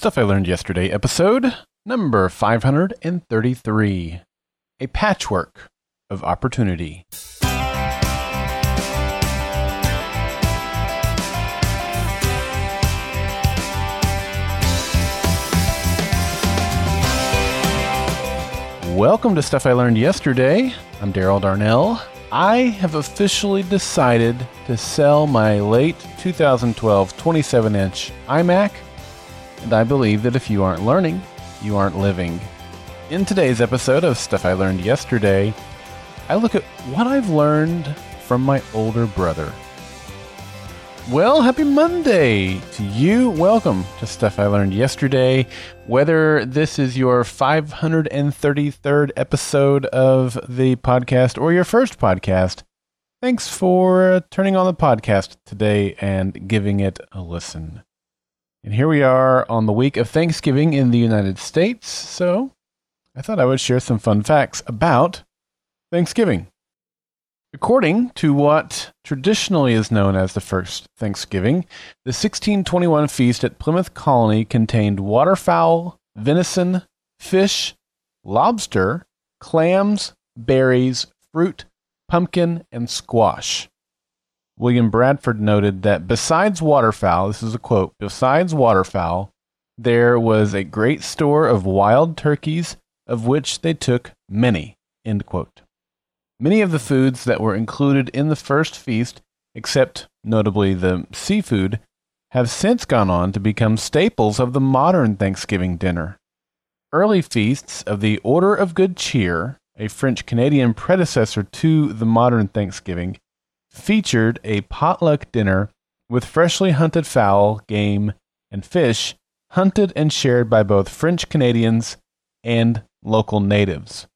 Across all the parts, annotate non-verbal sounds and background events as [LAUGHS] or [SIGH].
Stuff I Learned Yesterday, episode number 533 A Patchwork of Opportunity. Welcome to Stuff I Learned Yesterday. I'm Daryl Darnell. I have officially decided to sell my late 2012 27 inch iMac and I believe that if you aren't learning, you aren't living. In today's episode of Stuff I Learned Yesterday, I look at what I've learned from my older brother. Well, happy Monday to you. Welcome to Stuff I Learned Yesterday. Whether this is your 533rd episode of the podcast or your first podcast, thanks for turning on the podcast today and giving it a listen. And here we are on the week of Thanksgiving in the United States. So I thought I would share some fun facts about Thanksgiving. According to what traditionally is known as the first Thanksgiving, the 1621 feast at Plymouth Colony contained waterfowl, venison, fish, lobster, clams, berries, fruit, pumpkin, and squash. William Bradford noted that besides waterfowl, this is a quote, besides waterfowl, there was a great store of wild turkeys, of which they took many. End quote. Many of the foods that were included in the first feast, except notably the seafood, have since gone on to become staples of the modern Thanksgiving dinner. Early feasts of the Order of Good Cheer, a French Canadian predecessor to the modern Thanksgiving, featured a potluck dinner with freshly hunted fowl, game, and fish hunted and shared by both French Canadians and local natives.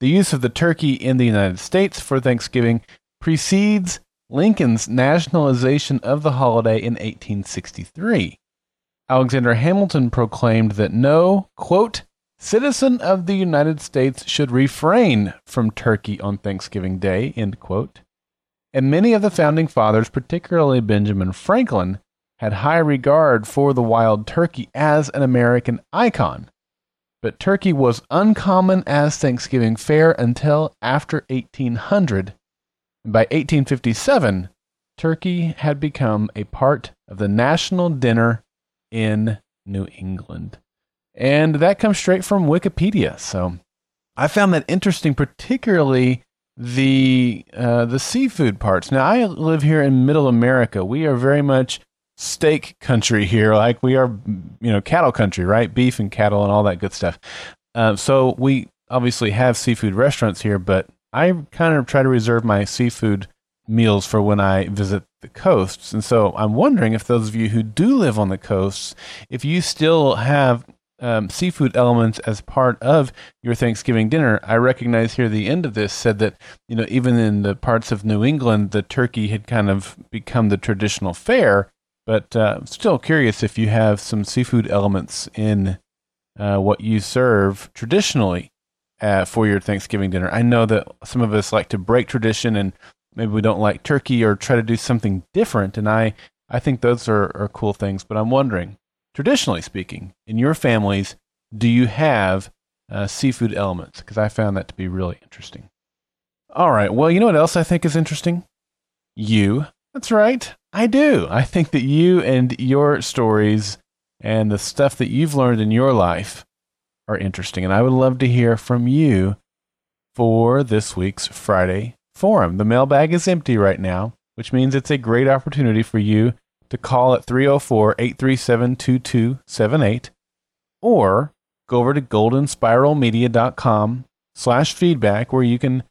The use of the turkey in the United States for Thanksgiving precedes Lincoln's nationalization of the holiday in 1863. Alexander Hamilton proclaimed that no, quote, citizen of the United States should refrain from turkey on Thanksgiving Day, end quote and many of the founding fathers, particularly Benjamin Franklin, had high regard for the wild turkey as an American icon. But turkey was uncommon as Thanksgiving fare until after 1800. And by 1857, turkey had become a part of the national dinner in New England. And that comes straight from Wikipedia. So I found that interesting, particularly the uh, the seafood parts. Now, I live here in Middle America. We are very much steak country here, like we are, you know, cattle country, right? Beef and cattle and all that good stuff. Uh, so we obviously have seafood restaurants here, but I kind of try to reserve my seafood meals for when I visit the coasts. And so I'm wondering if those of you who do live on the coasts, if you still have um, seafood elements as part of your Thanksgiving dinner. I recognize here the end of this said that you know even in the parts of New England, the turkey had kind of become the traditional fare. But uh, still curious if you have some seafood elements in uh, what you serve traditionally uh, for your Thanksgiving dinner. I know that some of us like to break tradition and maybe we don't like turkey or try to do something different. And I, I think those are, are cool things. But I'm wondering, traditionally speaking, in your families, do you have uh, seafood elements? Because I found that to be really interesting. All right. Well, you know what else I think is interesting? You. That's right. I do. I think that you and your stories and the stuff that you've learned in your life are interesting. And I would love to hear from you for this week's Friday Forum. The mailbag is empty right now, which means it's a great opportunity for you to call at 304 837 2278 or go over to goldenspiralmedia.com slash feedback where you can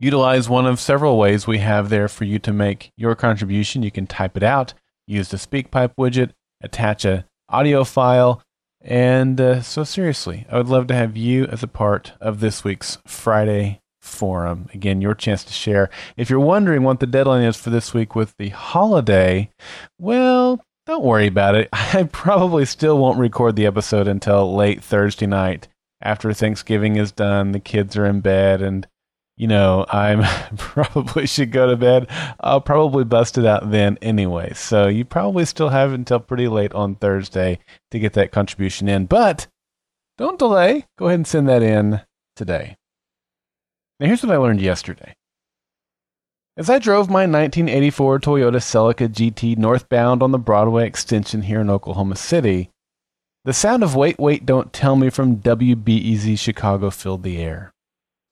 utilize one of several ways we have there for you to make your contribution. You can type it out, use the SpeakPipe widget, attach a audio file, and uh, so seriously, I would love to have you as a part of this week's Friday forum. Again, your chance to share. If you're wondering what the deadline is for this week with the holiday, well, don't worry about it. [LAUGHS] I probably still won't record the episode until late Thursday night after Thanksgiving is done. The kids are in bed and you know, I'm [LAUGHS] probably should go to bed. I'll probably bust it out then anyway. So you probably still have until pretty late on Thursday to get that contribution in. But don't delay. Go ahead and send that in today. Now, here's what I learned yesterday. As I drove my 1984 Toyota Celica GT northbound on the Broadway extension here in Oklahoma City, the sound of Wait, Wait, Don't Tell Me from WBEZ Chicago filled the air.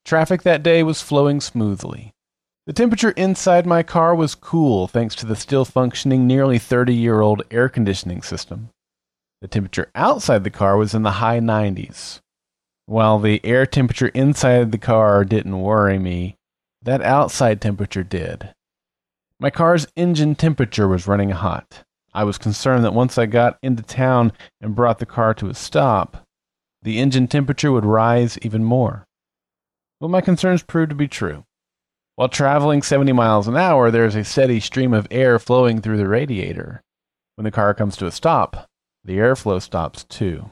Traffic that day was flowing smoothly. The temperature inside my car was cool thanks to the still functioning nearly 30 year old air conditioning system. The temperature outside the car was in the high 90s. While the air temperature inside the car didn't worry me, that outside temperature did. My car's engine temperature was running hot. I was concerned that once I got into town and brought the car to a stop, the engine temperature would rise even more. Well, my concerns proved to be true. While traveling 70 miles an hour, there is a steady stream of air flowing through the radiator. When the car comes to a stop, the airflow stops too.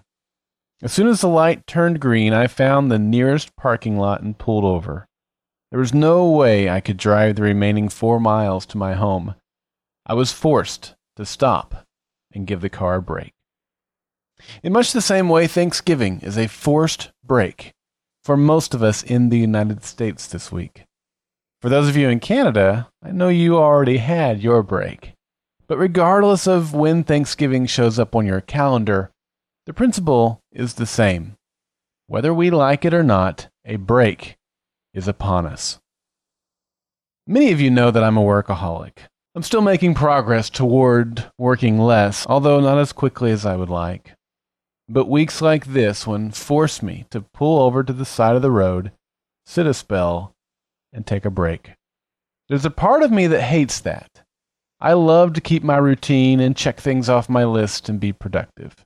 As soon as the light turned green, I found the nearest parking lot and pulled over. There was no way I could drive the remaining four miles to my home. I was forced to stop and give the car a break. In much the same way, Thanksgiving is a forced break for most of us in the United States this week. For those of you in Canada, I know you already had your break. But regardless of when Thanksgiving shows up on your calendar, the principle is the same. Whether we like it or not, a break is upon us. Many of you know that I'm a workaholic. I'm still making progress toward working less, although not as quickly as I would like. But weeks like this one force me to pull over to the side of the road, sit a spell, and take a break. There's a part of me that hates that. I love to keep my routine and check things off my list and be productive.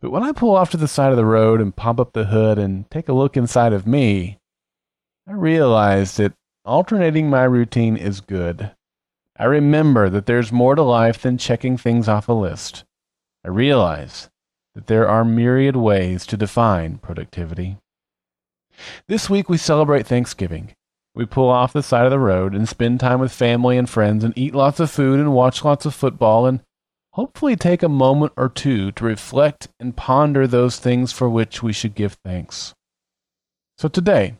But when I pull off to the side of the road and pop up the hood and take a look inside of me, I realize that alternating my routine is good. I remember that there's more to life than checking things off a list. I realize that there are myriad ways to define productivity. This week we celebrate Thanksgiving. We pull off the side of the road and spend time with family and friends and eat lots of food and watch lots of football and hopefully take a moment or two to reflect and ponder those things for which we should give thanks. So today,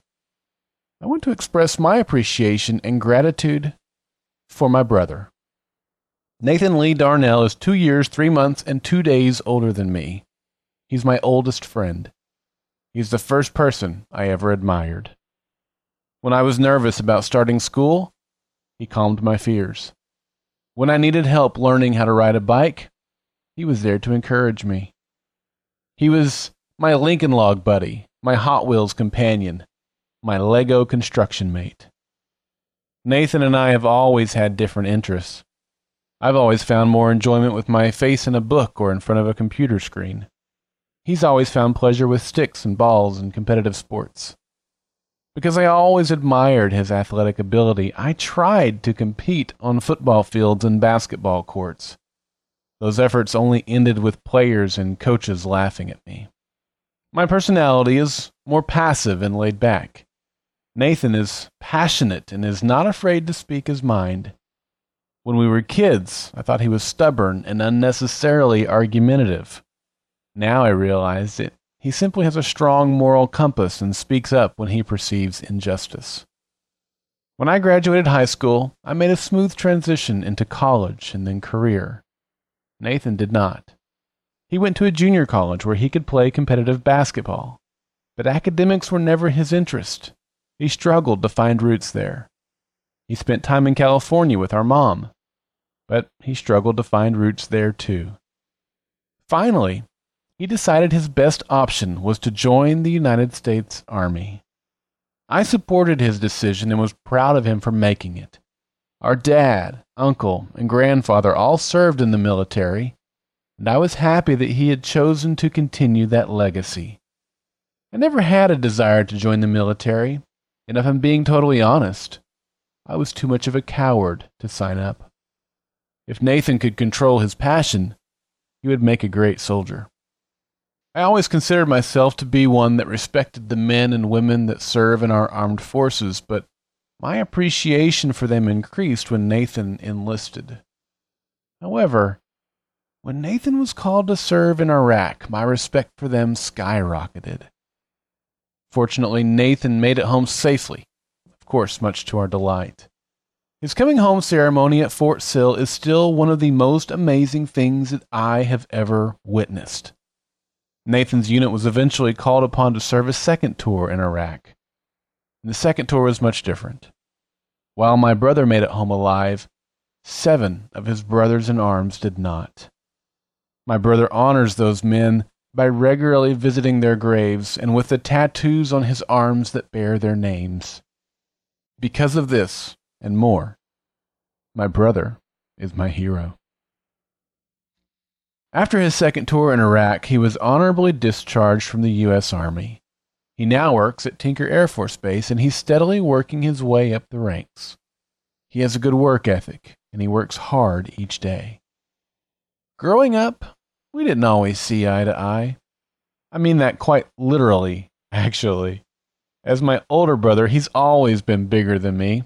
I want to express my appreciation and gratitude for my brother. Nathan Lee Darnell is two years, three months, and two days older than me. He's my oldest friend. He's the first person I ever admired. When I was nervous about starting school, he calmed my fears. When I needed help learning how to ride a bike, he was there to encourage me. He was my Lincoln Log buddy, my Hot Wheels companion, my Lego construction mate. Nathan and I have always had different interests. I've always found more enjoyment with my face in a book or in front of a computer screen. He's always found pleasure with sticks and balls and competitive sports. Because I always admired his athletic ability, I tried to compete on football fields and basketball courts. Those efforts only ended with players and coaches laughing at me. My personality is more passive and laid back. Nathan is passionate and is not afraid to speak his mind. When we were kids, I thought he was stubborn and unnecessarily argumentative. Now I realize that he simply has a strong moral compass and speaks up when he perceives injustice. When I graduated high school, I made a smooth transition into college and then career. Nathan did not. He went to a junior college where he could play competitive basketball, but academics were never his interest. He struggled to find roots there. He spent time in California with our mom, but he struggled to find roots there too. Finally, he decided his best option was to join the United States Army. I supported his decision and was proud of him for making it. Our dad, uncle, and grandfather all served in the military, and I was happy that he had chosen to continue that legacy. I never had a desire to join the military, and if I'm being totally honest, I was too much of a coward to sign up. If Nathan could control his passion, he would make a great soldier. I always considered myself to be one that respected the men and women that serve in our armed forces, but my appreciation for them increased when Nathan enlisted. However, when Nathan was called to serve in Iraq, my respect for them skyrocketed. Fortunately, Nathan made it home safely, of course, much to our delight. His coming home ceremony at Fort Sill is still one of the most amazing things that I have ever witnessed. Nathan's unit was eventually called upon to serve a second tour in Iraq. The second tour was much different. While my brother made it home alive, seven of his brothers in arms did not. My brother honors those men by regularly visiting their graves and with the tattoos on his arms that bear their names. Because of this and more, my brother is my hero. After his second tour in Iraq, he was honorably discharged from the U.S. Army. He now works at Tinker Air Force Base and he's steadily working his way up the ranks. He has a good work ethic and he works hard each day. Growing up, we didn't always see eye to eye. I mean that quite literally, [LAUGHS] actually. As my older brother, he's always been bigger than me.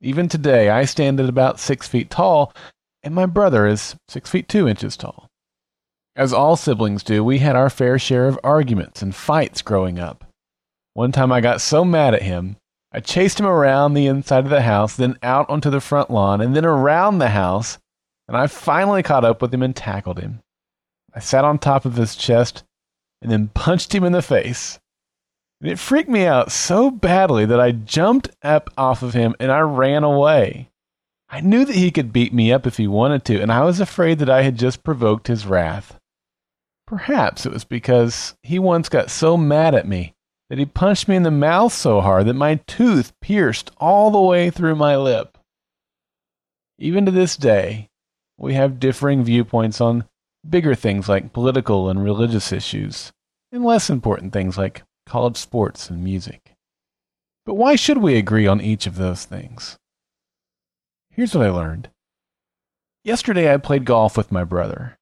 Even today, I stand at about six feet tall, and my brother is six feet two inches tall. As all siblings do, we had our fair share of arguments and fights growing up. One time I got so mad at him, I chased him around the inside of the house, then out onto the front lawn, and then around the house, and I finally caught up with him and tackled him. I sat on top of his chest and then punched him in the face. And it freaked me out so badly that I jumped up off of him and I ran away. I knew that he could beat me up if he wanted to, and I was afraid that I had just provoked his wrath. Perhaps it was because he once got so mad at me that he punched me in the mouth so hard that my tooth pierced all the way through my lip. Even to this day, we have differing viewpoints on bigger things like political and religious issues, and less important things like college sports and music. But why should we agree on each of those things? Here's what I learned. Yesterday I played golf with my brother.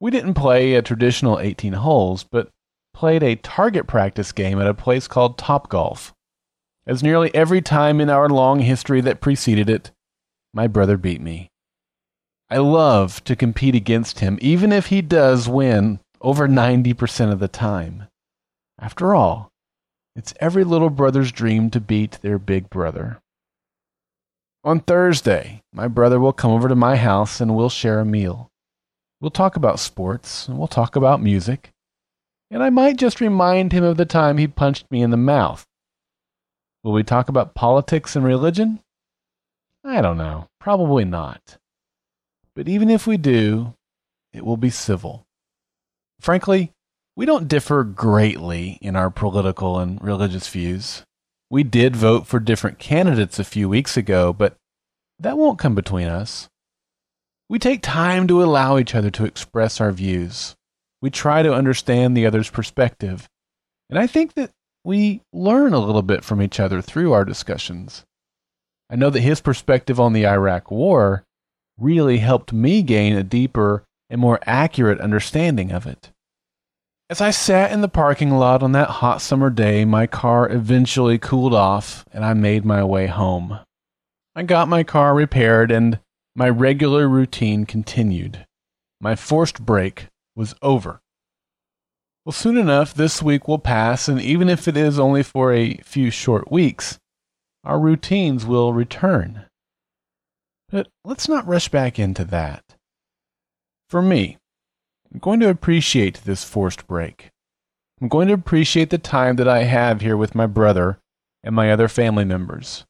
We didn't play a traditional 18 holes, but played a target practice game at a place called Top Golf. As nearly every time in our long history that preceded it, my brother beat me. I love to compete against him, even if he does win over 90% of the time. After all, it's every little brother's dream to beat their big brother. On Thursday, my brother will come over to my house and we'll share a meal. We'll talk about sports, and we'll talk about music, and I might just remind him of the time he punched me in the mouth. Will we talk about politics and religion? I don't know. Probably not. But even if we do, it will be civil. Frankly, we don't differ greatly in our political and religious views. We did vote for different candidates a few weeks ago, but that won't come between us. We take time to allow each other to express our views. We try to understand the other's perspective. And I think that we learn a little bit from each other through our discussions. I know that his perspective on the Iraq War really helped me gain a deeper and more accurate understanding of it. As I sat in the parking lot on that hot summer day, my car eventually cooled off and I made my way home. I got my car repaired and my regular routine continued. My forced break was over. Well, soon enough, this week will pass, and even if it is only for a few short weeks, our routines will return. But let's not rush back into that. For me, I'm going to appreciate this forced break. I'm going to appreciate the time that I have here with my brother and my other family members.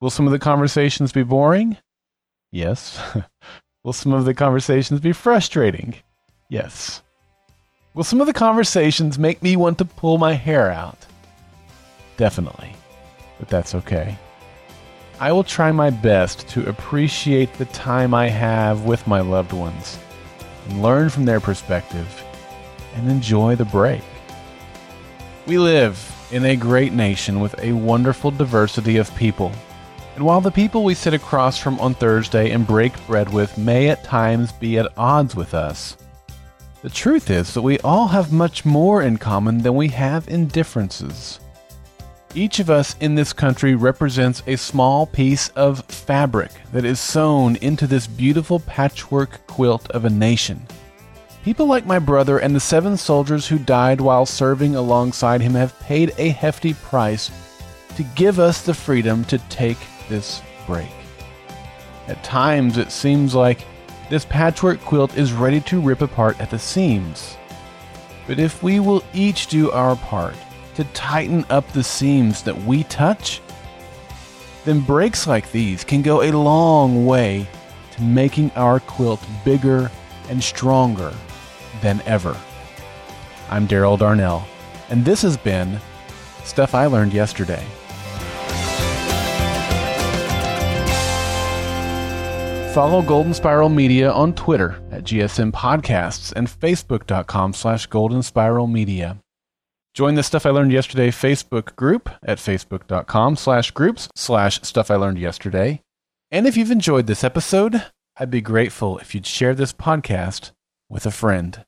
Will some of the conversations be boring? Yes. [LAUGHS] Will some of the conversations be frustrating? Yes. Will some of the conversations make me want to pull my hair out? Definitely. But that's okay. I will try my best to appreciate the time I have with my loved ones and learn from their perspective and enjoy the break. We live in a great nation with a wonderful diversity of people and while the people we sit across from on Thursday and break bread with may at times be at odds with us, The truth is that we all have much more in common than we have in differences. Each of us in this country represents a small piece of fabric that is sewn into this beautiful patchwork quilt of a nation. People like my brother and the seven soldiers who died while serving alongside him have paid a hefty price to give us the freedom to take this break. At times, it seems like this patchwork quilt is ready to rip apart at the seams. But if we will each do our part to tighten up the seams that we touch, then breaks like these can go a long way to making our quilt bigger and stronger than ever. I'm Daryl Darnell, and this has been Stuff I Learned Yesterday. Follow Golden Spiral Media on Twitter at GSM Podcasts and Facebook.com slash Golden Spiral Media. Join the Stuff I Learned Yesterday Facebook group at Facebook.com slash groups slash Stuff I Learned Yesterday. And if you've enjoyed this episode, I'd be grateful if you'd share this podcast with a friend.